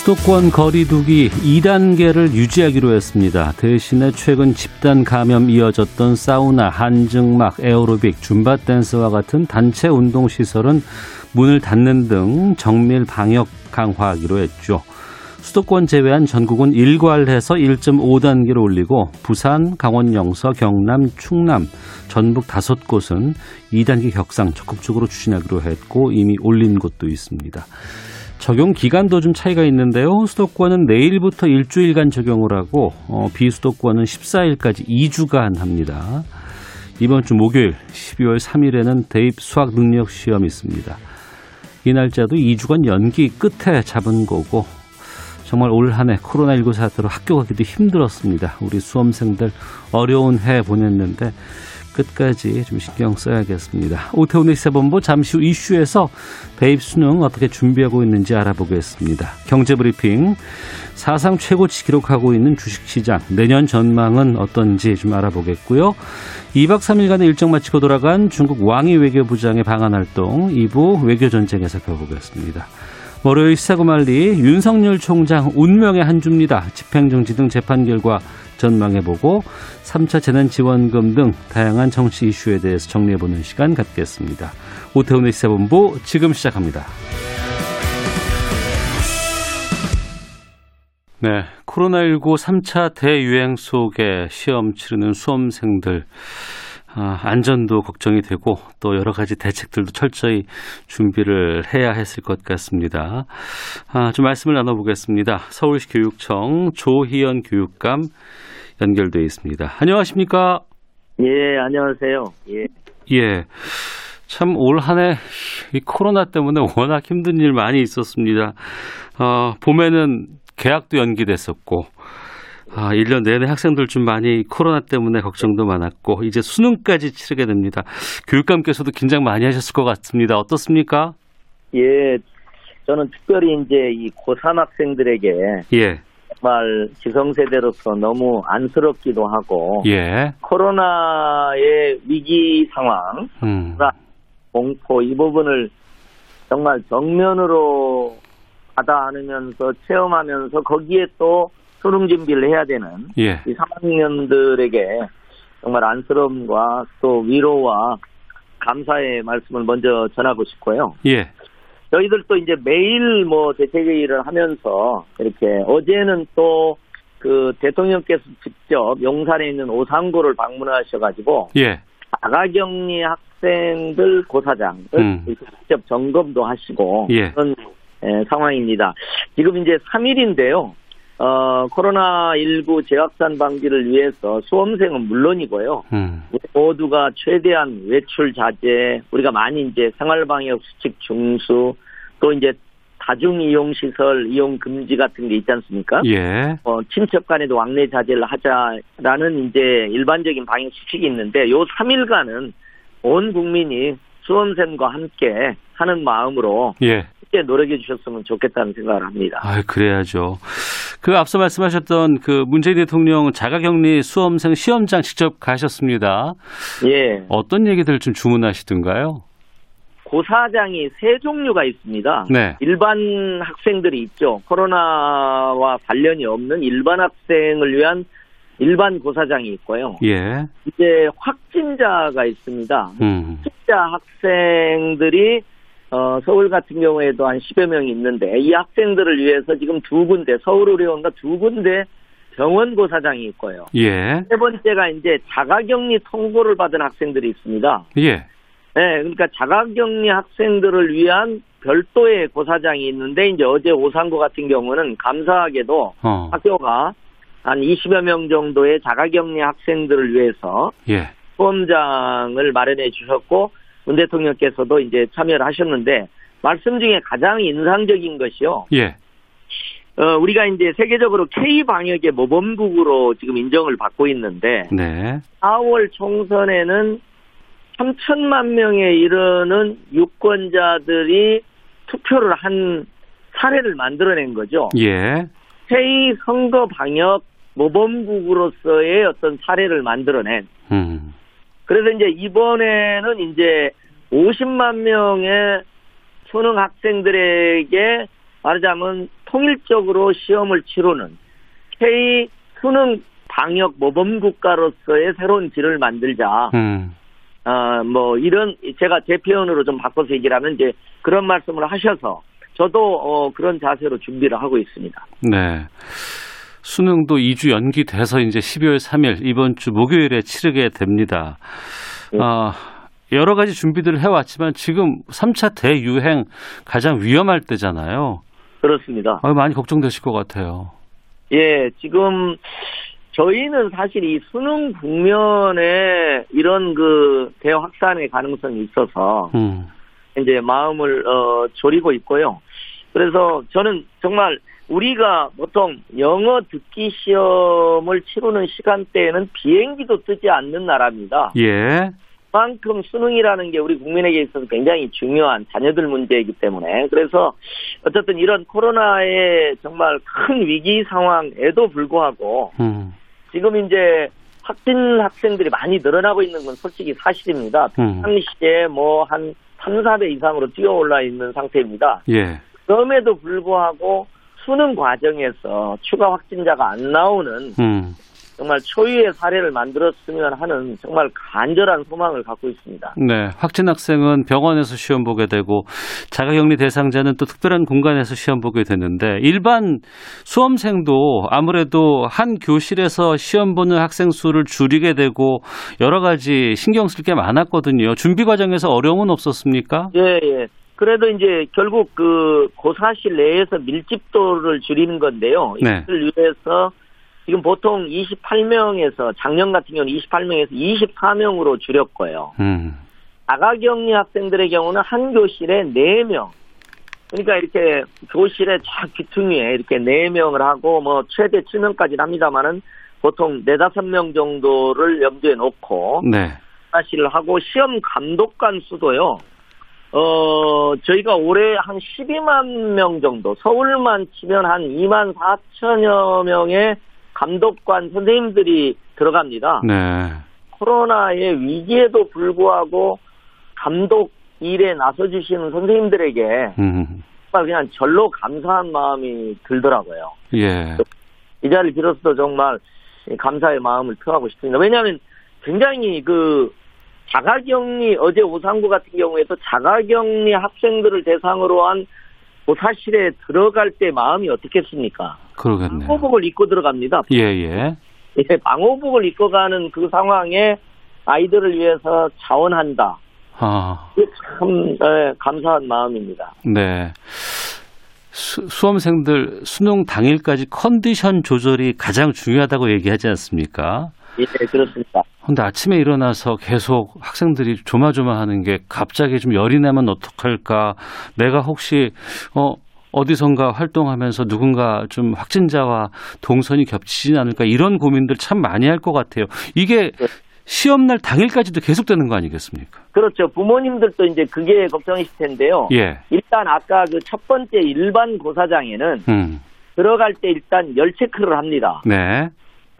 수도권 거리두기 2단계를 유지하기로 했습니다. 대신에 최근 집단 감염 이어졌던 사우나, 한증막, 에어로빅, 줌바 댄스와 같은 단체 운동 시설은 문을 닫는 등 정밀 방역 강화하기로 했죠. 수도권 제외한 전국은 일괄해서 1.5단계로 올리고 부산, 강원 영서, 경남, 충남, 전북 다섯 곳은 2단계 격상 적극적으로 추진하기로 했고 이미 올린 곳도 있습니다. 적용 기간도 좀 차이가 있는데요. 수도권은 내일부터 일주일간 적용을 하고 어, 비수도권은 14일까지 2주간 합니다. 이번 주 목요일 12월 3일에는 대입 수학 능력 시험이 있습니다. 이 날짜도 2주간 연기 끝에 잡은 거고 정말 올 한 해 코로나19 사태로 학교 가기도 힘들었습니다. 우리 수험생들 어려운 해 보냈는데 끝까지 좀 신경 써야겠습니다. 오태훈의 시사본부 잠시 후 이슈에서 대입 수능 어떻게 준비하고 있는지 알아보겠습니다. 경제브리핑 사상 최고치 기록하고 있는 주식시장 내년 전망은 어떤지 좀 알아보겠고요. 2박 3일간의 일정 마치고 돌아간 중국 왕이 외교부장의 방한활동 2부 외교전쟁에 살펴보겠습니다. 월요일 시사고말리 윤석열 총장 운명의 한 주입니다. 집행정지 등 재판 결과 전망해보고 3차 재난지원금 등 다양한 정치 이슈에 대해서 정리해보는 시간 갖겠습니다. 오태훈의 시사본부 지금 시작합니다. 네, 코로나19 3차 대유행 속에 시험 치르는 수험생들 아, 안전도 걱정이 되고 또 여러 가지 대책들도 철저히 준비를 해야 했을 것 같습니다. 아, 좀 말씀을 나눠보겠습니다. 서울시 교육청 조희연 교육감 연결돼 있습니다. 안녕하십니까? 예, 안녕하세요. 예. 예. 참 올 한해 이 코로나 때문에 워낙 힘든 일 많이 있었습니다. 어, 봄에는 개학도 연기됐었고 아, 1년 내내 학생들 좀 많이 코로나 때문에 걱정도 많았고 이제 수능까지 치르게 됩니다. 교육감께서도 긴장 많이 하셨을 것 같습니다. 어떻습니까? 예. 저는 특별히 이제 이 고3 학생들에게 예. 정말 지성세대로서 너무 안쓰럽기도 하고 예. 코로나의 위기 상황, 음. 공포 이 부분을 정말 정면으로 받아 안으면서 체험하면서 거기에 또 수능 준비를 해야 되는 예. 이 3학년들에게 정말 안쓰러움과 또 위로와 감사의 말씀을 먼저 전하고 싶고요. 예. 저희들도 이제 매일 뭐 대책회의를 하면서 이렇게 어제는 또 그 대통령께서 직접 용산에 있는 오상고를 방문하셔가지고 예. 자가격리 학생들 고사장을 음. 직접 점검도 하시고 예. 그런 에, 상황입니다. 지금 이제 3일인데요. 어, 코로나19 재확산 방지를 위해서 수험생은 물론이고요. 음. 모두가 최대한 외출 자제, 우리가 많이 이제 생활방역 수칙 중수, 또 이제 다중이용시설 이용 금지 같은 게 있지 않습니까? 예. 어, 친척 간에도 왕래 자제를 하자라는 이제 일반적인 방역 수칙이 있는데 요 3일간은 온 국민이 수험생과 함께 하는 마음으로 예. 함께 노력해 주셨으면 좋겠다는 생각을 합니다. 아, 그래야죠. 그 앞서 말씀하셨던 그 문재인 대통령 자가격리 수험생 시험장 직접 가셨습니다. 예. 어떤 얘기들 좀 주문하시던가요? 고사장이 세 종류가 있습니다. 네. 일반 학생들이 있죠. 코로나와 관련이 없는 일반 학생을 위한 일반 고사장이 있고요. 예. 이제 확진자가 있습니다. 음. 확진자 학생들이 어, 서울 같은 경우에도 한 10여 명이 있는데 이 학생들을 위해서 지금 두 군데 서울의료원과 두 군데 병원 고사장이 있고요. 예. 세 번째가 이제 자가격리 통보를 받은 학생들이 있습니다. 예. 네, 그러니까 자가격리 학생들을 위한 별도의 고사장이 있는데 이제 어제 오상고 같은 경우는 감사하게도 어. 학교가 한 20여 명 정도의 자가격리 학생들을 위해서 예. 수험장을 마련해 주셨고 문 대통령께서도 이제 참여를 하셨는데 말씀 중에 가장 인상적인 것이요. 예. 어, 우리가 이제 세계적으로 K 방역의 모범국으로 지금 인정을 받고 있는데 네. 4월 총선에는 3천만 명에 이르는 유권자들이 투표를 한 사례를 만들어낸 거죠. 예. K 선거 방역 모범국으로서의 어떤 사례를 만들어낸. 음. 그래서 이제 이번에는 이제 50만 명의 수능 학생들에게 말하자면 통일적으로 시험을 치르는 K 수능 방역 모범 국가로서의 새로운 길을 만들자. 음. 어, 뭐 이런 제가 제 표현으로 좀 바꿔서 얘기를 하면 이제 그런 말씀을 하셔서 저도 어, 그런 자세로 준비를 하고 있습니다. 네. 수능도 2주 연기돼서 이제 12월 3일 이번 주 목요일에 치르게 됩니다. 네. 아, 여러 가지 준비들을 해왔지만 지금 3차 대유행 가장 위험할 때잖아요. 그렇습니다. 아, 많이 걱정되실 것 같아요. 예, 지금 저희는 사실 이 수능 국면에 이런 그 대확산의 가능성이 있어서 음. 이제 마음을 어 졸이고 있고요. 그래서 저는 정말 우리가 보통 영어 듣기 시험을 치르는 시간대에는 비행기도 뜨지 않는 나라입니다. 예. 그만큼 수능이라는 게 우리 국민에게 있어서 굉장히 중요한 자녀들 문제이기 때문에 그래서 어쨌든 이런 코로나의 정말 큰 위기 상황에도 불구하고 음. 지금 이제 확진 학생들이 많이 늘어나고 있는 건 솔직히 사실입니다. 음. 평시에 뭐 한 3, 4배 이상으로 뛰어올라 있는 상태입니다. 예. 그럼에도 불구하고 수능 과정에서 추가 확진자가 안 나오는 음. 정말 초유의 사례를 만들었으면 하는 정말 간절한 소망을 갖고 있습니다. 네. 확진 학생은 병원에서 시험 보게 되고 자가격리 대상자는 또 특별한 공간에서 시험 보게 되는데 일반 수험생도 아무래도 한 교실에서 시험 보는 학생 수를 줄이게 되고 여러 가지 신경 쓸 게 많았거든요. 준비 과정에서 어려움은 없었습니까? 예, 예. 그래도 이제 결국 그 고사실 내에서 밀집도를 줄이는 건데요. 네. 이를 위해서 지금 보통 28명에서 작년 같은 경우는 28명에서 24명으로 줄였고요. 음. 자가격리 학생들의 경우는 한 교실에 4명. 그러니까 이렇게 교실에 쫙 귀퉁이에 이렇게 4명을 하고 뭐 최대 7명까지는 합니다만은 보통 4, 5명 정도를 염두에 놓고 네. 사실을 하고 시험 감독관 수도요. 어, 저희가 올해 한 12만 명 정도, 서울만 치면 한 2만 4천여 명의 감독관 선생님들이 들어갑니다. 네. 코로나의 위기에도 불구하고 감독 일에 나서주시는 선생님들에게 음. 정말 그냥 절로 감사한 마음이 들더라고요. 예. 이 자리를 빌어서도 정말 감사의 마음을 표하고 싶습니다. 왜냐하면 굉장히 그 자가격리 어제 오상구 같은 경우에도 자가격리 학생들을 대상으로 한 고사실에 들어갈 때 마음이 어떻겠습니까? 그러겠네요. 방호복을 입고 들어갑니다. 예, 예. 예, 방호복을 입고 가는 그 상황에 아이들을 위해서 자원한다. 아. 참 예, 감사한 마음입니다. 네. 수, 수험생들 수능 당일까지 컨디션 조절이 가장 중요하다고 얘기하지 않습니까? 예, 그렇습니다. 근데 아침에 일어나서 계속 학생들이 조마조마하는 게 갑자기 좀 열이 나면 어떡할까? 내가 혹시 어 어디선가 활동하면서 누군가 좀 확진자와 동선이 겹치진 않을까 이런 고민들 참 많이 할 것 같아요. 이게 시험 날 당일까지도 계속되는 거 아니겠습니까? 그렇죠. 부모님들도 이제 그게 걱정이실 텐데요. 예. 일단 아까 그 첫 번째 일반 고사장에는 음. 들어갈 때 일단 열 체크를 합니다. 네.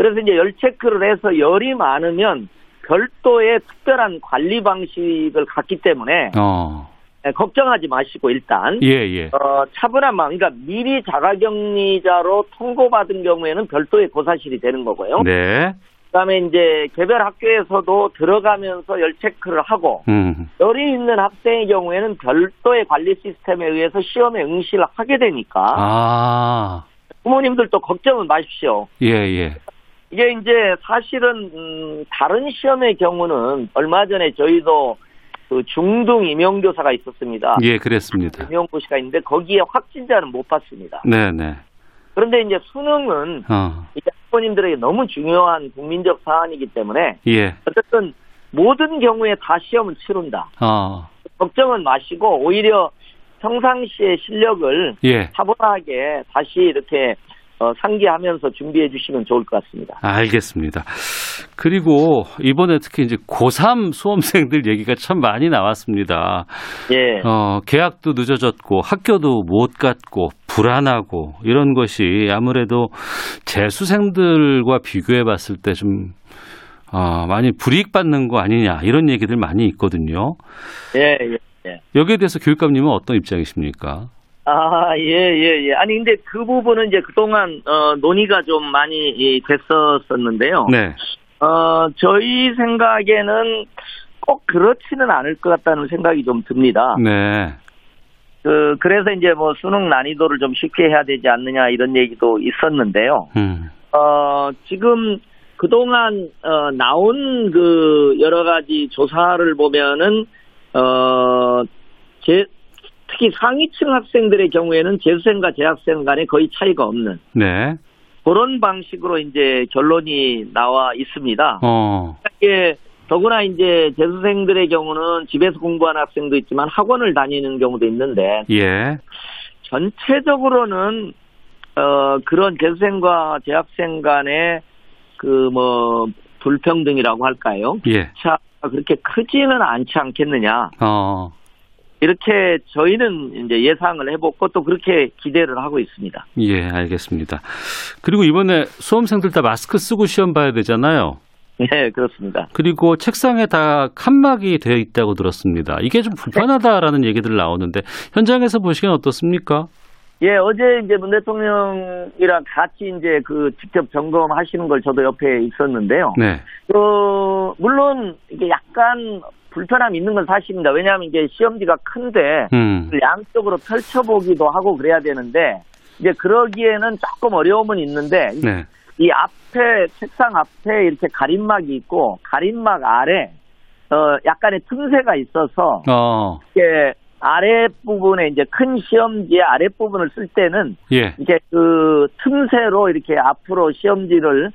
그래서 이제 열 체크를 해서 열이 많으면 별도의 특별한 관리 방식을 갖기 때문에 어. 예, 걱정하지 마시고 일단 예, 예. 어, 차분한 마음, 그러니까 미리 자가격리자로 통보받은 경우에는 별도의 고사실이 되는 거고요. 네. 그다음에 이제 개별 학교에서도 들어가면서 열 체크를 하고 음. 열이 있는 학생의 경우에는 별도의 관리 시스템에 의해서 시험에 응시를 하게 되니까 아. 부모님들도 걱정은 마십시오. 예, 예. 이게 이제 사실은 음, 다른 시험의 경우는 얼마 전에 저희도 그 중등 임용교사가 있었습니다. 예, 그랬습니다. 임용고시가 있는데 거기에 확진자는 못 봤습니다. 네, 네. 그런데 이제 수능은 어. 이제 학부모님들에게 너무 중요한 국민적 사안이기 때문에 예. 어쨌든 모든 경우에 다 시험을 치른다. 어. 걱정은 마시고 오히려 평상시의 실력을 예. 차분하게 다시 이렇게 어, 상기하면서 준비해 주시면 좋을 것 같습니다. 알겠습니다. 그리고 이번에 특히 이제 고3 수험생들 얘기가 참 많이 나왔습니다. 예. 어, 계약도 늦어졌고 학교도 못 갔고 불안하고 이런 것이 아무래도 재수생들과 비교해 봤을 때좀 어, 많이 불이익 받는 거 아니냐 이런 얘기들 많이 있거든요. 예, 예, 예. 여기에 대해서 교육감님은 어떤 입장이십니까? 아, 예, 예, 예. 아니, 근데 그 부분은 이제 그동안, 어, 논의가 좀 많이 이, 됐었었는데요. 네. 어, 저희 생각에는 꼭 그렇지는 않을 것 같다는 생각이 좀 듭니다. 네. 그, 그래서 이제 뭐 수능 난이도를 좀 쉽게 해야 되지 않느냐 이런 얘기도 있었는데요. 음. 어, 지금 그동안, 어, 나온 그 여러 가지 조사를 보면은, 어, 제, 특히 상위층 학생들의 경우에는 재수생과 재학생 간에 거의 차이가 없는 네. 그런 방식으로 이제 결론이 나와 있습니다. 어. 이게 더구나 이제 재수생들의 경우는 집에서 공부하는 학생도 있지만 학원을 다니는 경우도 있는데 예. 전체적으로는 어 그런 재수생과 재학생 간의 그 뭐 불평등이라고 할까요? 예. 차 그렇게 크지는 않지 않겠느냐 어. 이렇게 저희는 이제 예상을 해보고 또 그렇게 기대를 하고 있습니다. 예, 알겠습니다. 그리고 이번에 수험생들 다 마스크 쓰고 시험 봐야 되잖아요. 네 그렇습니다. 그리고 책상에 다 칸막이 되어 있다고 들었습니다. 이게 좀 불편하다라는 얘기들 나오는데 현장에서 보시기엔 어떻습니까? 예, 어제 이제 문 대통령이랑 같이 이제 그 직접 점검하시는 걸 저도 옆에 있었는데요. 네. 그, 물론 이게 약간 불편함이 있는 건 사실입니다. 왜냐하면 이게 시험지가 큰데 음. 양쪽으로 펼쳐보기도 하고 그래야 되는데 이제 그러기에는 조금 어려움은 있는데 네. 이 앞에 책상 앞에 이렇게 가림막이 있고 가림막 아래 어 약간의 틈새가 있어서 어. 이게 아래 부분에 이제 큰 시험지의 아래 부분을 쓸 때는 예. 이게 그 틈새로 이렇게 앞으로 시험지를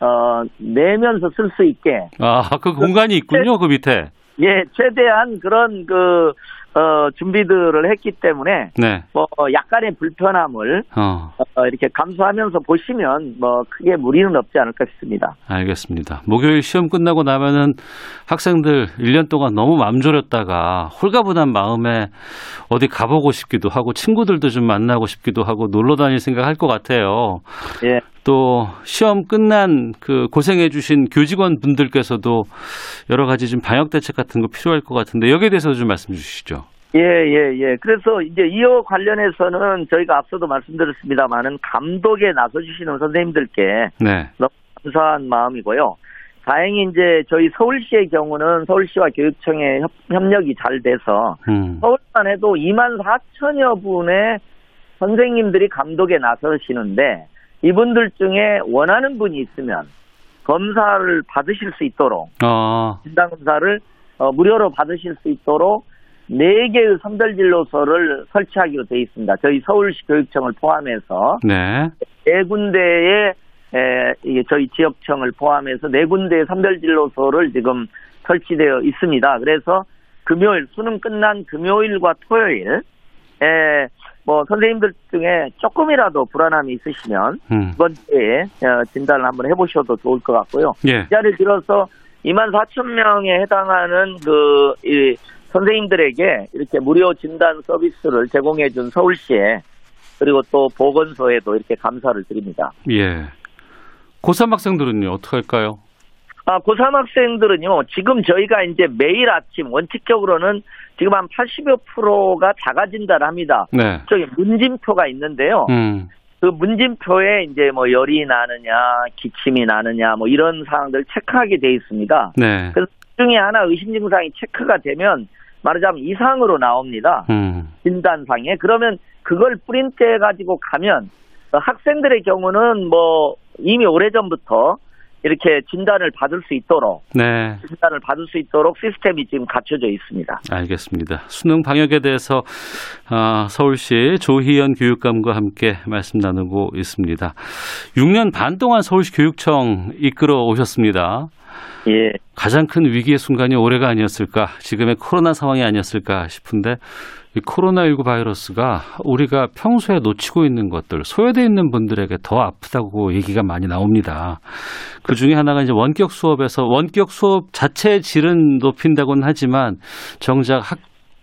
어 내면서 쓸 수 있게 아, 그 공간이 있군요, 그 밑에. 예 최대한 그런 그 어, 준비들을 했기 때문에 네. 뭐 약간의 불편함을 어. 어, 이렇게 감수하면서 보시면 뭐 크게 무리는 없지 않을까 싶습니다. 알겠습니다. 목요일 시험 끝나고 나면은 학생들 1년 동안 너무 맘 졸였다가 홀가분한 마음에 어디 가보고 싶기도 하고 친구들도 좀 만나고 싶기도 하고 놀러 다닐 생각 할 것 같아요. 예. 또 시험 끝난 그 고생해 주신 교직원 분들께서도 여러 가지 좀 방역 대책 같은 거 필요할 것 같은데 여기에 대해서 좀 말씀 주시죠. 예, 예, 예. 그래서 이제 이와 관련해서는 저희가 앞서도 말씀드렸습니다만은 감독에 나서 주시는 선생님들께 네. 너무 감사한 마음이고요. 다행히 이제 저희 서울시의 경우는 서울시와 교육청의 협, 협력이 잘 돼서 음. 서울만 해도 2만 4천여 분의 선생님들이 감독에 나서시는데 이분들 중에 원하는 분이 있으면 검사를 받으실 수 있도록 어. 진단 검사를 어, 무료로 받으실 수 있도록 네 개의 선별 진로소를 설치하기로 되어 있습니다. 저희 서울시 교육청을 포함해서 네. 네 군데의 에, 이게 저희 지역청을 포함해서 네 군데의 선별 진로소를 지금 설치되어 있습니다. 그래서 금요일 수능 끝난 금요일과 토요일 에, 뭐 선생님들 중에 조금이라도 불안함이 있으시면 음. 이번 주에 어, 진단을 한번 해보셔도 좋을 것 같고요. 예. 이 자리에 들어서 2만 4천 명에 해당하는 그, 이 선생님들에게 이렇게 무료 진단 서비스를 제공해 준 서울시에 그리고 또 보건소에도 이렇게 감사를 드립니다. 예. 고3 학생들은요, 어떡할까요? 아, 고3 학생들은요, 지금 저희가 이제 매일 아침 원칙적으로는 지금 한 80여 프로가 진단을 합니다. 네. 저기 문진표가 있는데요. 음. 그 문진표에 이제 뭐 열이 나느냐, 기침이 나느냐, 뭐 이런 사항들 체크하게 돼 있습니다. 네. 그래서 그 중에 하나 의심 증상이 체크가 되면 말하자면 이상으로 나옵니다. 음. 진단상에. 그러면 그걸 프린트해 가지고 가면 어, 학생들의 경우는 뭐 이미 오래전부터 이렇게 진단을 받을 수 있도록 네. 진단을 받을 수 있도록 시스템이 지금 갖춰져 있습니다. 알겠습니다. 수능 방역에 대해서 어, 서울시 조희연 교육감과 함께 말씀 나누고 있습니다. 6년 반 동안 서울시 교육청 이끌어 오셨습니다. 예. 가장 큰 위기의 순간이 올해가 아니었을까, 지금의 코로나 상황이 아니었을까 싶은데 이 코로나19 바이러스가 우리가 평소에 놓치고 있는 것들, 소외되어 있는 분들에게 더 아프다고 얘기가 많이 나옵니다. 그 중에 하나가 이제 원격 수업에서 원격 수업 자체의 질은 높인다고는 하지만 정작 학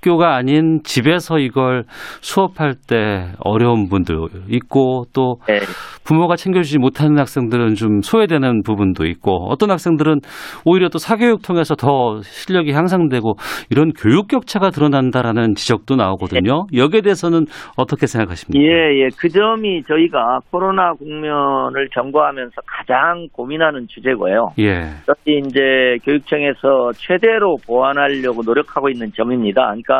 학교가 아닌 집에서 이걸 수업할 때 어려운 분들 있고 또 네. 부모가 챙겨주지 못하는 학생들은 좀 소외되는 부분도 있고 어떤 학생들은 오히려 또 사교육 통해서 더 실력이 향상되고 이런 교육 격차가 드러난다라는 지적도 나오거든요. 여기에 대해서는 어떻게 생각하십니까? 예, 예. 그 점이 저희가 코로나 국면을 경고하면서 가장 고민하는 주제고요. 예. 특히 이제 교육청에서 최대로 보완하려고 노력하고 있는 점입니다. 그러니까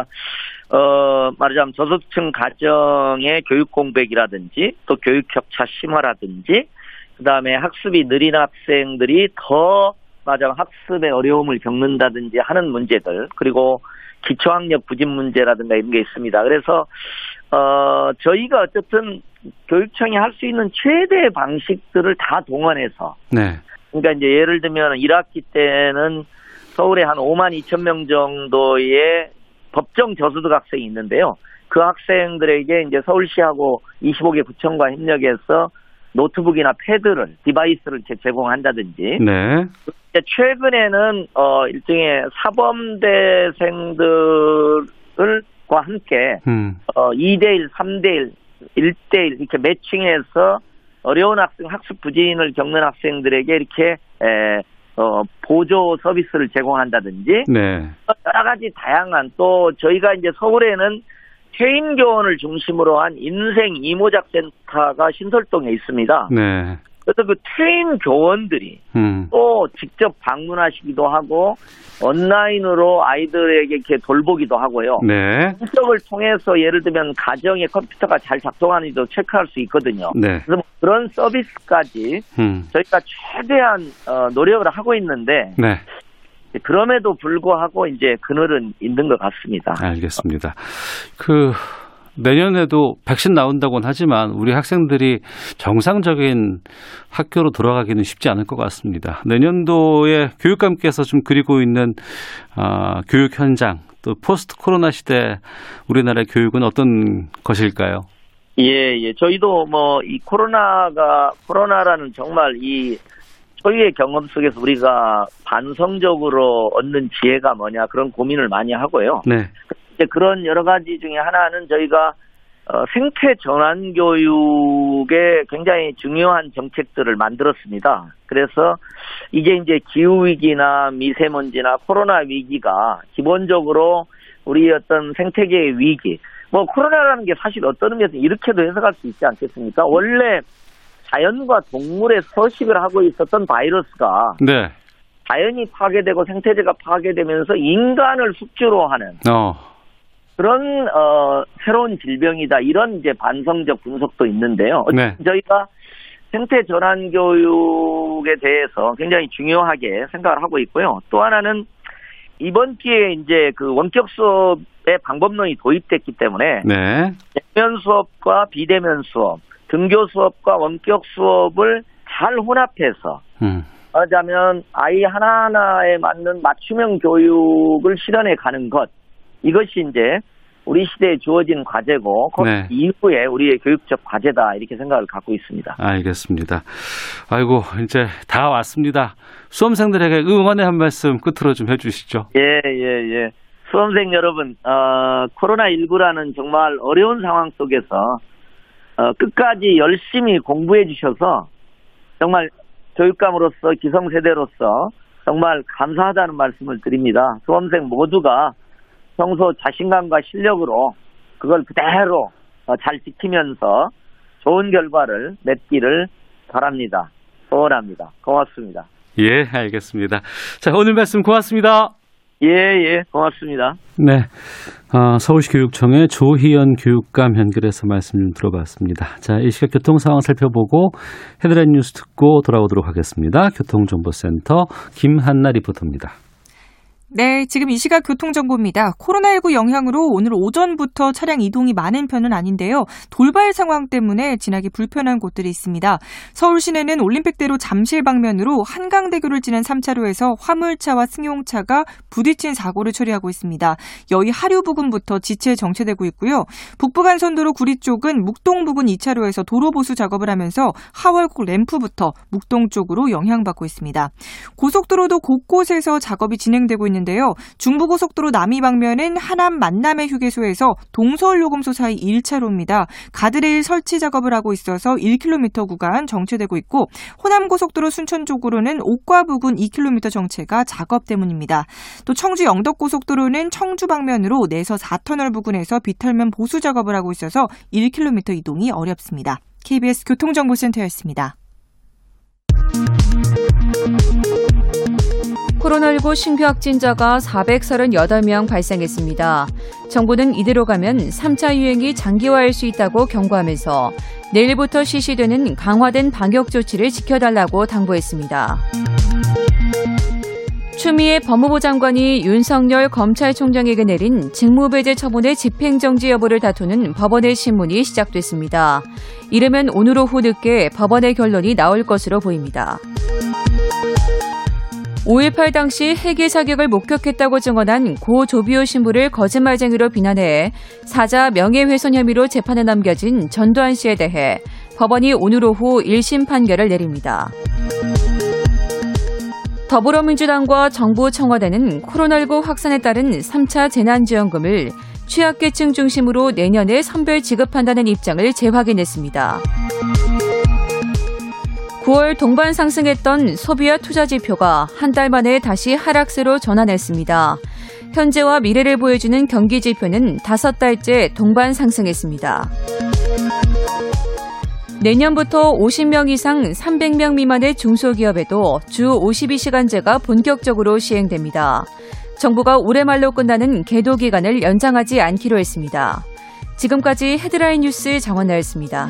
어 말하자면 저소득층 가정의 교육 공백이라든지 또 교육 격차 심화라든지 그다음에 학습이 느린 학생들이 더 맞아 학습에 어려움을 겪는다든지 하는 문제들 그리고 기초학력 부진 문제라든가 이런 게 있습니다. 그래서 어 저희가 어쨌든 교육청이 할 수 있는 최대 방식들을 다 동원해서 네. 그러니까 이제 예를 들면 1학기 때는 서울에 한 5만 2천 명 정도의 법정 저소득 학생이 있는데요. 그 학생들에게 이제 서울시하고 25개 구청과 협력해서 노트북이나 패드를 device를 제공한다든지 네. 최근에는 어 일종의 사범대생들과 함께 음. 어 2대1, 3대1, 1대1 이렇게 매칭해서 어려운 학생 학습 부진을 겪는 학생들에게 이렇게 에, 어, 보조 서비스를 제공한다든지 네. 여러 가지 다양한 또 저희가 이제 서울에는 퇴임 교원을 중심으로 한 인생 이모작 센터가 신설동에 있습니다. 네. 그래서 그 퇴임 교원들이 음. 또 직접 방문하시기도 하고 온라인으로 아이들에게 이렇게 돌보기도 하고요. 네. 인적을 통해서 예를 들면 가정의 컴퓨터가 잘 작동하는지도 체크할 수 있거든요. 네. 그래서 뭐 그런 서비스까지 음. 저희가 최대한 어, 노력을 하고 있는데 네. 그럼에도 불구하고 이제 그늘은 있는 것 같습니다. 알겠습니다. 그 내년에도 백신 나온다고는 하지만 우리 학생들이 정상적인 학교로 돌아가기는 쉽지 않을 것 같습니다. 내년도에 교육감께서 좀 그리고 있는 어, 교육 현장 또 포스트 코로나 시대 우리나라의 교육은 어떤 것일까요? 예, 예. 저희도 뭐 이 코로나가 코로나라는 정말 이 초유의 경험 속에서 우리가 반성적으로 얻는 지혜가 뭐냐 그런 고민을 많이 하고요. 네. 이제 그런 여러 가지 중에 하나는 저희가 어, 생태 전환 교육에 굉장히 중요한 정책들을 만들었습니다. 그래서 이게 이제 기후 위기나 미세먼지나 코로나 위기가 기본적으로 우리 어떤 생태계의 위기, 뭐 코로나라는 게 사실 어떤 의미에서 이렇게도 해석할 수 있지 않겠습니까? 원래 자연과 동물의 서식을 하고 있었던 바이러스가 네. 자연이 파괴되고 생태계가 파괴되면서 인간을 숙주로 하는 어. 그런 어, 새로운 질병이다 이런 이제 반성적 분석도 있는데요. 네. 저희가 생태 전환 교육에 대해서 굉장히 중요하게 생각을 하고 있고요. 또 하나는 이번 기회에 이제 그 원격 수업의 방법론이 도입됐기 때문에 네. 대면 수업과 비대면 수업, 등교 수업과 원격 수업을 잘 혼합해서 음. 하자면 아이 하나하나에 맞는 맞춤형 교육을 실현해 가는 것 이것이 이제 우리 시대에 주어진 과제고 그 네. 이후에 우리의 교육적 과제다 이렇게 생각을 갖고 있습니다. 알겠습니다. 아이고 이제 다 왔습니다. 수험생들에게 응원의 한 말씀 끝으로 좀 해주시죠. 예, 예, 예. 수험생 여러분, 어, 코로나19라는 정말 어려운 상황 속에서 어, 끝까지 열심히 공부해 주셔서 정말 교육감으로서 기성세대로서 정말 감사하다는 말씀을 드립니다. 수험생 모두가 평소 자신감과 실력으로 그걸 그대로 어, 잘 지키면서 좋은 결과를 맺기를 바랍니다. 소원합니다. 고맙습니다. 예, 알겠습니다. 자, 오늘 말씀 고맙습니다. 예, 예, 고맙습니다. 네. 아, 서울시 교육청의 조희연 교육감 연결해서 말씀 좀 들어봤습니다. 자, 이 시각 교통 상황 살펴보고 헤드라인 뉴스 듣고 돌아오도록 하겠습니다. 교통정보센터 김한나 리포터입니다. 네, 지금 이 시각 교통정보입니다. 코로나19 영향으로 오늘 오전부터 차량 이동이 많은 편은 아닌데요. 돌발 상황 때문에 지나기 불편한 곳들이 있습니다. 서울 시내는 올림픽대로 잠실 방면으로 한강대교를 지난 3차로에서 화물차와 승용차가 부딪힌 사고를 처리하고 있습니다. 여의 하류 부근부터 지체 정체되고 있고요. 북부간선도로 구리 쪽은 묵동 부근 2차로에서 도로 보수 작업을 하면서 하월곡 램프부터 묵동 쪽으로 영향받고 있습니다. 고속도로도 곳곳에서 작업이 진행되고 있는 있는데요. 중부고속도로 남이 방면은 하남 만남의 휴게소에서 동서울 요금소 사이 1차로입니다. 가드레일 설치 작업을 하고 있어서 1km 구간 정체되고 있고 호남고속도로 순천 쪽으로는 옥과 부근 2km 정체가 작업 때문입니다. 또 청주 영덕고속도로는 청주 방면으로 내서 4터널 부근에서 비탈면 보수 작업을 하고 있어서 1km 이동이 어렵습니다. KBS 교통정보센터였습니다. 코로나19 신규 확진자가 438명 발생했습니다. 정부는 이대로 가면 3차 유행이 장기화할 수 있다고 경고하면서 내일부터 실시되는 강화된 방역 조치를 지켜달라고 당부했습니다. 추미애 법무부 장관이 윤석열 검찰총장에게 내린 직무배제 처분의 집행정지 여부를 다투는 법원의 신문이 시작됐습니다. 이르면 오늘 오후 늦게 법원의 결론이 나올 것으로 보입니다. 5.18 당시 핵의 사격을 목격했다고 증언한 고 조비오 신부를 거짓말쟁이로 비난해 사자 명예훼손 혐의로 재판에 남겨진 전두환 씨에 대해 법원이 오늘 오후 1심 판결을 내립니다. 더불어민주당과 정부 청와대는 코로나19 확산에 따른 3차 재난지원금을 취약계층 중심으로 내년에 선별 지급한다는 입장을 재확인했습니다. 9월 동반 상승했던 소비와 투자 지표가 한 달 만에 다시 하락세로 전환했습니다. 현재와 미래를 보여주는 경기 지표는 다섯 달째 동반 상승했습니다. 내년부터 50명 이상 300명 미만의 중소기업에도 주 52시간제가 본격적으로 시행됩니다. 정부가 올해 말로 끝나는 계도 기간을 연장하지 않기로 했습니다. 지금까지 헤드라인 뉴스 정원나였습니다.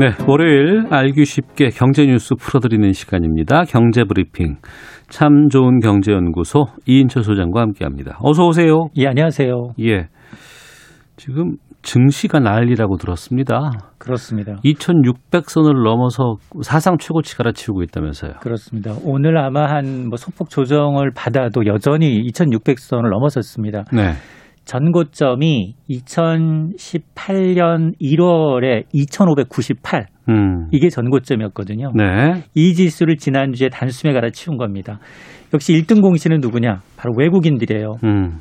네, 월요일 알기 쉽게 경제 뉴스 풀어드리는 시간입니다. 경제 브리핑. 참 좋은 경제연구소 이인철 소장과 함께합니다. 어서 오세요. 예, 안녕하세요. 예. 지금 증시가 난리라고 들었습니다. 그렇습니다. 2,600선을 넘어서 사상 최고치 갈아치우고 있다면서요. 그렇습니다. 오늘 아마 한 뭐 소폭 조정을 받아도 여전히 2,600선을 넘어섰습니다. 네. 전고점이 2018년 1월에 2,598. 음. 이게 전고점이었거든요. 네. 이 지수를 지난주에 단숨에 갈아치운 겁니다. 역시 1등 공신은 누구냐? 바로 외국인들이에요. 음.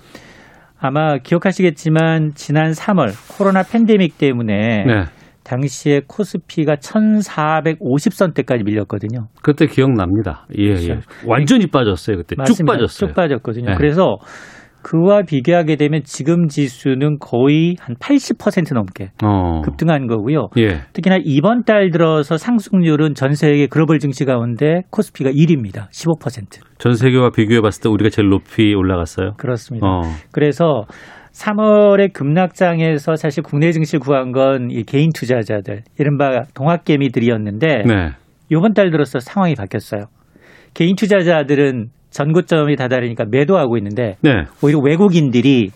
아마 기억하시겠지만 지난 3월 코로나 팬데믹 때문에 네. 당시에 코스피가 1,450선대까지 밀렸거든요. 그때 기억납니다. 예, 예. 그렇죠. 완전히 빠졌어요. 그때 맞습니다. 쭉 빠졌어요. 쭉 빠졌거든요. 네. 그래서 그와 비교하게 되면 지금 지수는 거의 한 80% 넘게 어. 급등한 거고요. 예. 특히나 이번 달 들어서 상승률은 전 세계 글로벌 증시 가운데 코스피가 1위입니다. 15%. 전 세계와 비교해 봤을 때 우리가 제일 높이 올라갔어요. 그렇습니다. 어. 그래서 3월에 급락장에서 사실 국내 증시 구한 건 이 개인 투자자들, 이른바 동학개미들이었는데 네. 이번 달 들어서 상황이 바뀌었어요. 개인 투자자들은 전고점이 다다르니까 매도하고 있는데 네. 오히려 외국인들이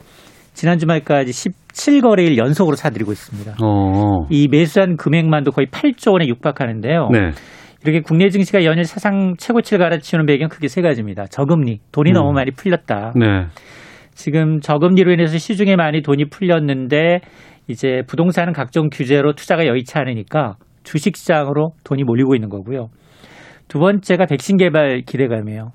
지난 주말까지 17거래일 연속으로 사들이고 있습니다. 어. 이 매수한 금액만도 거의 8조 원에 육박하는데요. 네. 이렇게 국내 증시가 연일 사상 최고치를 갈아치우는 배경 크게 세 가지입니다. 저금리, 돈이 음. 너무 많이 풀렸다. 네. 지금 저금리로 인해서 시중에 많이 돈이 풀렸는데 이제 부동산은 각종 규제로 투자가 여의치 않으니까 주식시장으로 돈이 몰리고 있는 거고요. 두 번째가 백신 개발 기대감이에요.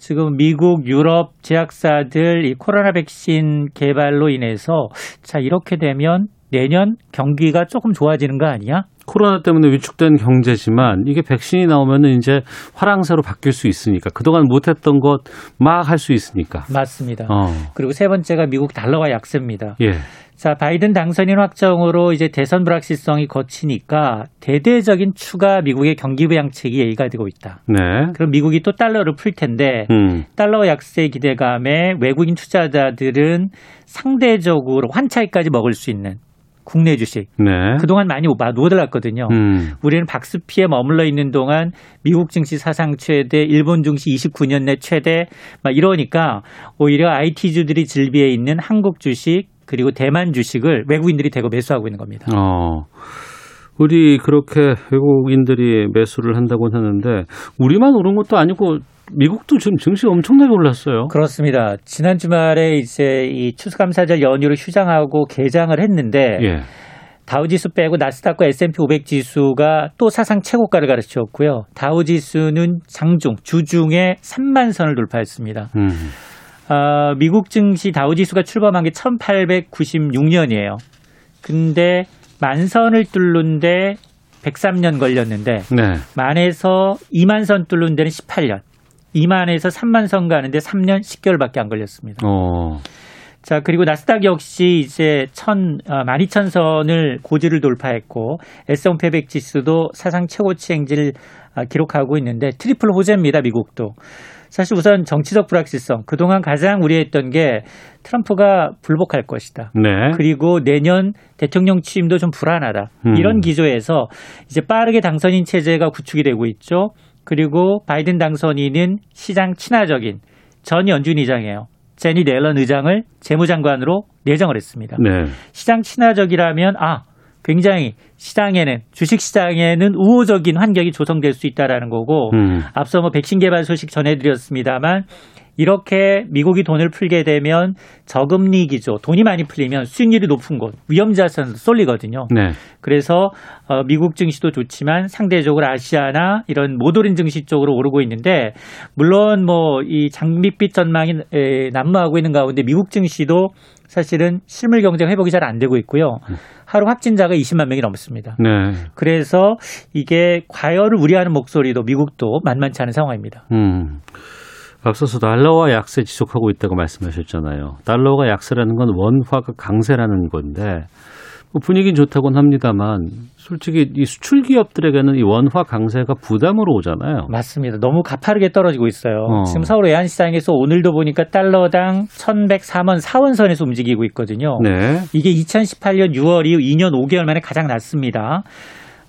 지금 미국, 유럽 제약사들 이 코로나 백신 개발로 인해서 자 이렇게 되면 내년 경기가 조금 좋아지는 거 아니야? 코로나 때문에 위축된 경제지만 이게 백신이 나오면은 이제 화랑새로 바뀔 수 있으니까 그동안 못했던 것 막 할 수 있으니까. 맞습니다. 어. 그리고 세 번째가 미국 달러와 약세입니다. 예. 자, 바이든 당선인 확정으로 이제 대선 불확실성이 거치니까 대대적인 추가 미국의 경기 부양책이 예의가 되고 있다. 네. 그럼 미국이 또 달러를 풀 텐데 음. 달러 약세 기대감에 외국인 투자자들은 상대적으로 환차익까지 먹을 수 있는 국내 주식 네. 그동안 많이 노들었거든요. 음. 우리는 박스피에 머물러 있는 동안 미국 증시 사상 최대, 일본 증시 29년 내 최대 막 이러니까 오히려 IT주들이 즐비해 있는 한국 주식 그리고 대만 주식을 외국인들이 대거 매수하고 있는 겁니다. 어. 우리 그렇게 외국인들이 매수를 한다고 하는데 우리만 오른 것도 아니고 미국도 지금 증시 엄청나게 올랐어요. 그렇습니다. 지난 주말에 이제 이 추수감사절 연휴를 휴장하고 개장을 했는데 예. 다우지수 빼고 나스닥과 S&P 500 지수가 또 사상 최고가를 가르쳤고요. 다우지수는 장중 주중에 3만 선을 돌파했습니다. 음. 어, 미국 증시 다우지수가 출범한 게 1896년이에요. 근데 만선을 뚫는데 103년 걸렸는데 네. 만에서 2만 선 뚫는 데는 18년. 2만에서 3만 선 가는데 3년 10개월밖에 안 걸렸습니다. 어. 자, 그리고 나스닥 역시 이제 천, 어, 12,000선을 고지를 돌파했고, S&P 100 지수도 사상 최고치 행진을 아, 기록하고 있는데, triple 호재입니다, 미국도. 사실 우선 정치적 불확실성, 그동안 가장 우려했던 게 트럼프가 불복할 것이다. 네. 그리고 내년 대통령 취임도 좀 불안하다. 음. 이런 기조에서 이제 빠르게 당선인 체제가 구축이 되고 있죠. 그리고 바이든 당선인은 시장 친화적인 전 연준 의장이에요. 제니 넬런 의장을 재무장관으로 내정을 했습니다. 네. 시장 친화적이라면 아 굉장히 시장에는 주식 시장에는 우호적인 환경이 조성될 수 있다라는 거고 음. 앞서 뭐 백신 개발 소식 전해드렸습니다만 이렇게 미국이 돈을 풀게 되면 저금리 기조, 돈이 많이 풀리면 수익률이 높은 곳, 위험자산 쏠리거든요. 네. 그래서 어, 미국 증시도 좋지만 상대적으로 아시아나 이런 모도린 증시 쪽으로 오르고 있는데 물론 뭐 이 장밋빛 전망이 에, 난무하고 있는 가운데 미국 증시도 사실은 실물 경쟁 회복이 잘 안 되고 있고요. 하루 확진자가 20만 명이 넘습니다. 네. 그래서 이게 과열을 우려하는 목소리도 미국도 만만치 않은 상황입니다. 음. 앞서서 달러와 약세 지속하고 있다고 말씀하셨잖아요. 달러가 약세라는 건 원화가 강세라는 건데 뭐 분위기는 좋다고는 합니다만 솔직히 이 수출 기업들에게는 이 원화 강세가 부담으로 오잖아요. 맞습니다. 너무 가파르게 떨어지고 있어요. 어. 지금 서울 외환시장에서 오늘도 보니까 달러당 1104원 4원선에서 움직이고 있거든요. 네. 이게 2018년 6월 이후 2년 5개월 만에 가장 낮습니다.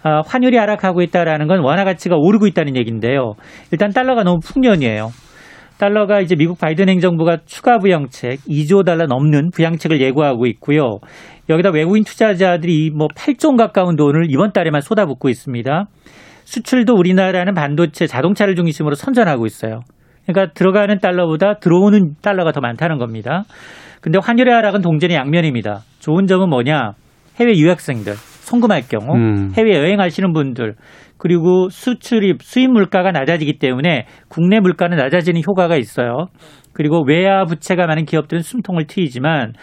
아, 환율이 하락하고 있다라는 건 원화 가치가 오르고 있다는 얘기인데요. 일단 달러가 너무 풍년이에요. 달러가 이제 미국 바이든 행정부가 추가 부양책 2조 달러 넘는 부양책을 예고하고 있고요. 여기다 외국인 투자자들이 뭐 8조 가까운 돈을 이번 달에만 쏟아붓고 있습니다. 수출도 우리나라는 반도체, 자동차를 중심으로 선전하고 있어요. 그러니까 들어가는 달러보다 들어오는 달러가 더 많다는 겁니다. 근데 환율의 하락은 동전의 양면입니다. 좋은 점은 뭐냐? 해외 유학생들, 송금할 경우, 음. 해외 여행하시는 분들, 그리고 수출입, 수입 물가가 낮아지기 때문에 국내 물가는 낮아지는 효과가 있어요. 그리고 외화 부채가 많은 기업들은 숨통을 트이지만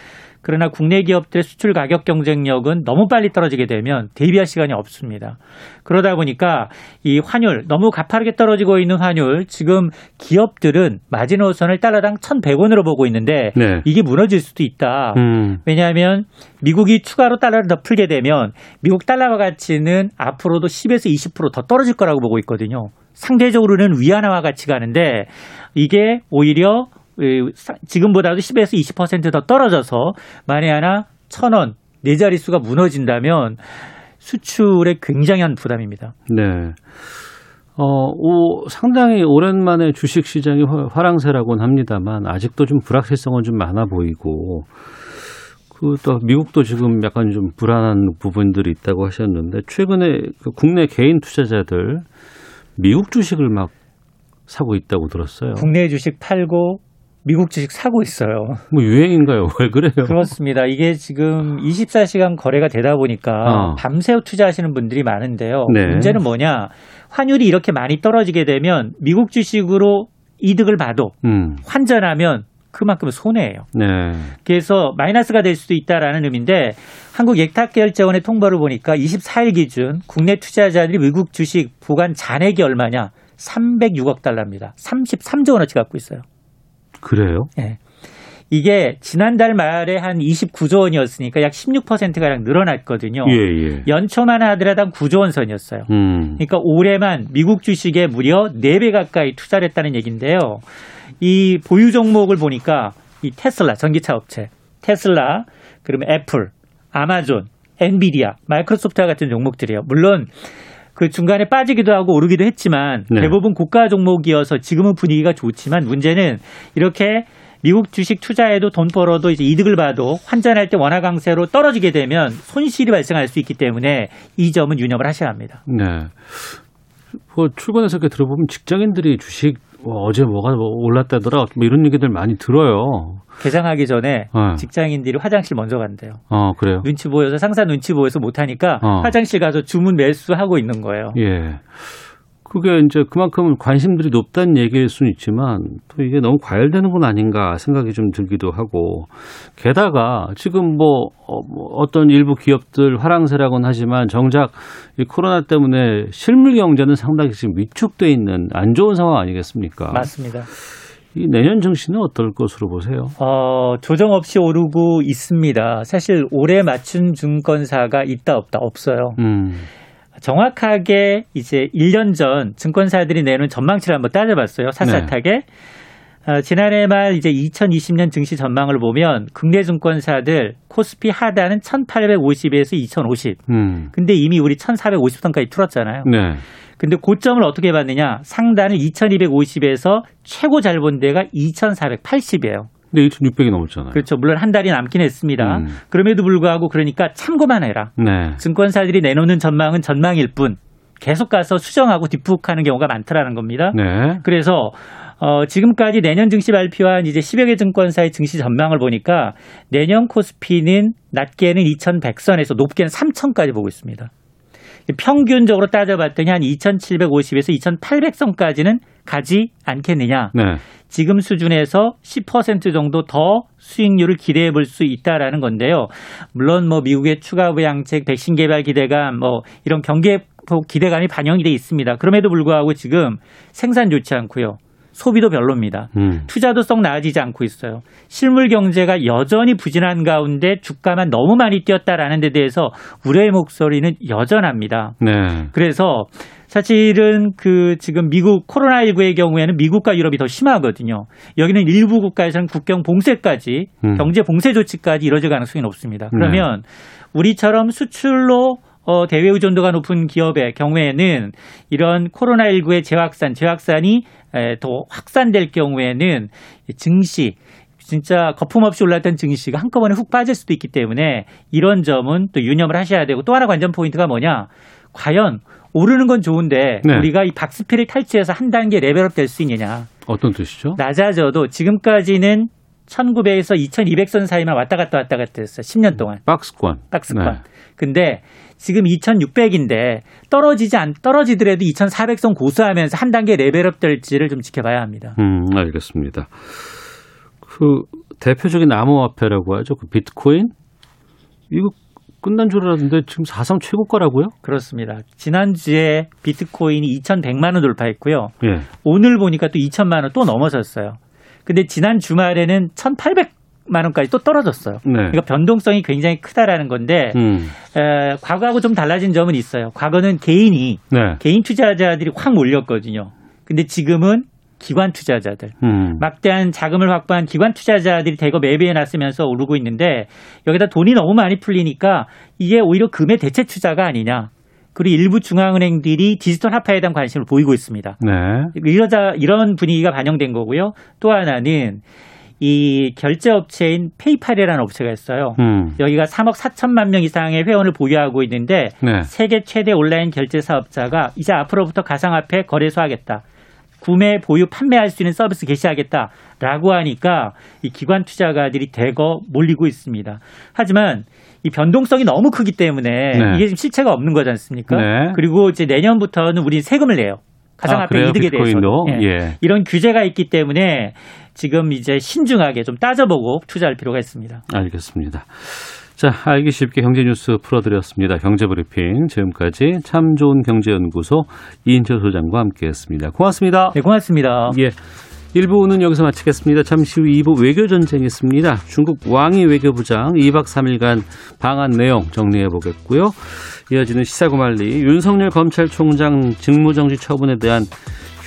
그러나 국내 기업들의 수출 가격 경쟁력은 너무 빨리 떨어지게 되면 대비할 시간이 없습니다. 그러다 보니까 이 환율 너무 가파르게 떨어지고 있는 환율 지금 기업들은 마지노선을 달러당 1,100원으로 보고 있는데 네. 이게 무너질 수도 있다. 음. 왜냐하면 미국이 추가로 달러를 더 풀게 되면 미국 달러 가치는 앞으로도 10에서 20%더 떨어질 거라고 보고 있거든요. 상대적으로는 위안화 가치가 하는데 이게 오히려 지금보다도 10에서 20%더 떨어져서 만에 하나 천 원, 네 자릿수가 무너진다면 수출에 굉장한 부담입니다. 네. 어, 오, 상당히 오랜만에 주식 시장이 화랑세라고는 합니다만 아직도 좀 불확실성은 좀 많아 보이고 그 또 미국도 지금 약간 좀 불안한 부분들이 있다고 하셨는데 최근에 그 국내 개인 투자자들 미국 주식을 막 사고 있다고 들었어요. 국내 주식 팔고 미국 주식 사고 있어요. 뭐 유행인가요? 왜 그래요? 그렇습니다. 이게 지금 24시간 거래가 되다 보니까 어. 밤새 투자하시는 분들이 많은데요. 네. 문제는 뭐냐? 환율이 이렇게 많이 떨어지게 되면 미국 주식으로 이득을 봐도 음. 환전하면 그만큼 손해예요. 네. 그래서 마이너스가 될 수도 있다라는 의미인데 한국 예탁결제원의 통보를 보니까 24일 기준 국내 투자자들이 미국 주식 보관 잔액이 얼마냐? 306억 달러입니다. 33조 원어치 갖고 있어요. 그래요? 네. 이게 지난달 말에 한 29조 원이었으니까 약 16%가량 늘어났거든요. 예, 예. 연초만 하더라도 한 9조 원 선이었어요. 음. 그러니까 올해만 미국 주식에 무려 4배 가까이 투자를 했다는 얘기인데요. 이 보유 종목을 보니까 이 테슬라 전기차 업체, 테슬라, 그러면 애플, 아마존, 엔비디아, 마이크로소프트와 같은 종목들이에요. 물론 그 중간에 빠지기도 하고 오르기도 했지만 네. 대부분 고가 종목이어서 지금은 분위기가 좋지만 문제는 이렇게 미국 주식 투자에도 돈 벌어도 이제 이득을 봐도 환전할 때 원화 강세로 떨어지게 되면 손실이 발생할 수 있기 때문에 이 점은 유념을 하셔야 합니다. 네. 뭐 출근해서 이렇게 들어보면 직장인들이 주식 뭐 어제 뭐가 뭐 올랐다더라 뭐 이런 얘기들 많이 들어요. 개장하기 전에 네. 직장인들이 화장실 먼저 간대요. 어, 그래요? 눈치 보여서 상사 눈치 보여서 못 하니까 어. 화장실 가서 주문 매수하고 있는 거예요. 예. 그게 이제 그만큼 관심들이 높다는 얘기일 수는 있지만 또 이게 너무 과열되는 건 아닌가 생각이 좀 들기도 하고 게다가 지금 뭐, 어, 뭐 어떤 일부 기업들 화랑세라고는 하지만 정작 이 코로나 때문에 실물 경제는 상당히 지금 위축돼 있는 안 좋은 상황 아니겠습니까? 맞습니다. 이 내년 증시는 어떨 것으로 보세요? 어, 조정 없이 오르고 있습니다. 사실 올해 맞춘 증권사가 있다 없다 없어요. 음. 정확하게 이제 1년 전 증권사들이 내놓은 전망치를 한번 따져봤어요. 샅샅하게. 네. 어, 지난해 말 이제 2020년 증시 전망을 보면 국내 증권사들 코스피 하단은 1850에서 2050. 음. 근데 이미 우리 1450선까지 뚫었잖아요. 네. 근데 고점을 어떻게 봤느냐? 상단은 2250에서 최고 잘 본 데가 2480이에요. 근데 2,600이 넘었잖아요. 그렇죠. 물론 한 달이 남긴 했습니다. 음. 그럼에도 불구하고 그러니까 참고만 해라. 네. 증권사들이 내놓는 전망은 전망일 뿐 계속 가서 수정하고 뒷북하는 경우가 많더라는 겁니다. 네. 그래서 어, 지금까지 내년 증시 발표한 이제 10여 개 증권사의 증시 전망을 보니까 내년 코스피는 낮게는 2,100선에서 높게는 3,000까지 보고 있습니다. 평균적으로 따져봤더니 한 2,750에서 2,800선까지는 가지 않겠느냐. 네. 지금 수준에서 10% 정도 더 수익률을 기대해 볼 수 있다라는 건데요. 물론 뭐 미국의 추가 부양책, 백신 개발 기대감, 뭐 이런 경계 기대감이 반영이 돼 있습니다. 그럼에도 불구하고 지금 생산 좋지 않고요. 소비도 별로입니다. 음. 투자도 썩 나아지지 않고 있어요. 실물 경제가 여전히 부진한 가운데 주가만 너무 많이 뛰었다라는 데 대해서 우려의 목소리는 여전합니다. 네. 그래서 사실은 그 지금 미국 코로나19의 경우에는 미국과 유럽이 더 심하거든요. 여기는 일부 국가에서는 국경 봉쇄까지 음. 경제 봉쇄 조치까지 이뤄질 가능성이 높습니다. 그러면 네. 우리처럼 수출로 어, 대외 의존도가 높은 기업의 경우에는 이런 코로나19의 재확산, 재확산이 에, 더 확산될 경우에는 증시, 진짜 거품 없이 올랐던 증시가 한꺼번에 훅 빠질 수도 있기 때문에 이런 점은 또 유념을 하셔야 되고 또 하나 관전 포인트가 뭐냐? 과연 오르는 건 좋은데 네. 우리가 이 박스피를 탈피해서 한 단계 level up 될 수 있느냐. 어떤 뜻이죠? 낮아져도 지금까지는 1900에서 2200선 사이만 왔다 갔다 왔다 갔다 했어요. 10년 동안. 박스권. 박스권. 네. 근데 지금 2600인데 떨어지지 않 떨어지더라도 2400선 고수하면서 한 단계 level up 될지를 좀 지켜봐야 합니다. 음, 알겠습니다. 그 대표적인 암호화폐라고 하죠. 그 비트코인 이거 끝난 줄 알았는데 지금 사상 최고가라고요? 그렇습니다. 지난주에 비트코인이 2,100만 원 돌파했고요. 예. 오늘 보니까 또 2천만 원 또 넘어섰어요. 근데 지난 주말에는 1,800만 원까지 또 떨어졌어요. 네. 그러니까 변동성이 굉장히 크다라는 건데 음. 에, 과거하고 좀 달라진 점은 있어요. 과거는 개인이 네. 개인 투자자들이 확 몰렸거든요. 근데 지금은 기관 투자자들 음. 막대한 자금을 확보한 기관 투자자들이 대거 매매해 놨으면서 오르고 있는데 여기다 돈이 너무 많이 풀리니까 이게 오히려 금의 대체 투자가 아니냐. 그리고 일부 중앙은행들이 디지털 화폐에 대한 관심을 보이고 있습니다. 네. 이러자 이런 분위기가 반영된 거고요. 또 하나는 이 결제 업체인 페이팔이라는 업체가 있어요. 음. 여기가 3억 4천만 명 이상의 회원을 보유하고 있는데 네. 세계 최대 온라인 결제 사업자가 이제 앞으로부터 가상화폐 거래소 하겠다. 구매, 보유, 판매할 수 있는 서비스 개시하겠다라고 하니까 이 기관 투자가들이 대거 몰리고 있습니다. 하지만 이 변동성이 너무 크기 때문에 네. 이게 지금 실체가 없는 거지 않습니까? 네. 그리고 이제 내년부터는 우리 세금을 내요. 가상화폐 아, 이득에 대해서 예. 예. 이런 규제가 있기 때문에 지금 이제 신중하게 좀 따져보고 투자할 필요가 있습니다. 알겠습니다. 자, 알기 쉽게 경제 뉴스 풀어드렸습니다. 경제 브리핑 지금까지 참 좋은 경제연구소 이인철 소장과 함께했습니다. 고맙습니다. 네, 고맙습니다. 예. 1부는 여기서 마치겠습니다. 잠시 후 2부 외교전쟁이 있습니다. 중국 왕이 외교부장 2박 3일간 방한 내용 정리해 보겠고요. 이어지는 시사구말리 윤석열 검찰총장 직무정지 처분에 대한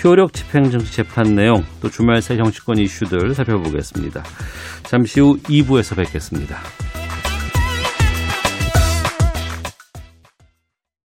효력 집행정지 재판 내용 또 주말 새 정치권 이슈들 살펴보겠습니다. 잠시 후 2부에서 뵙겠습니다.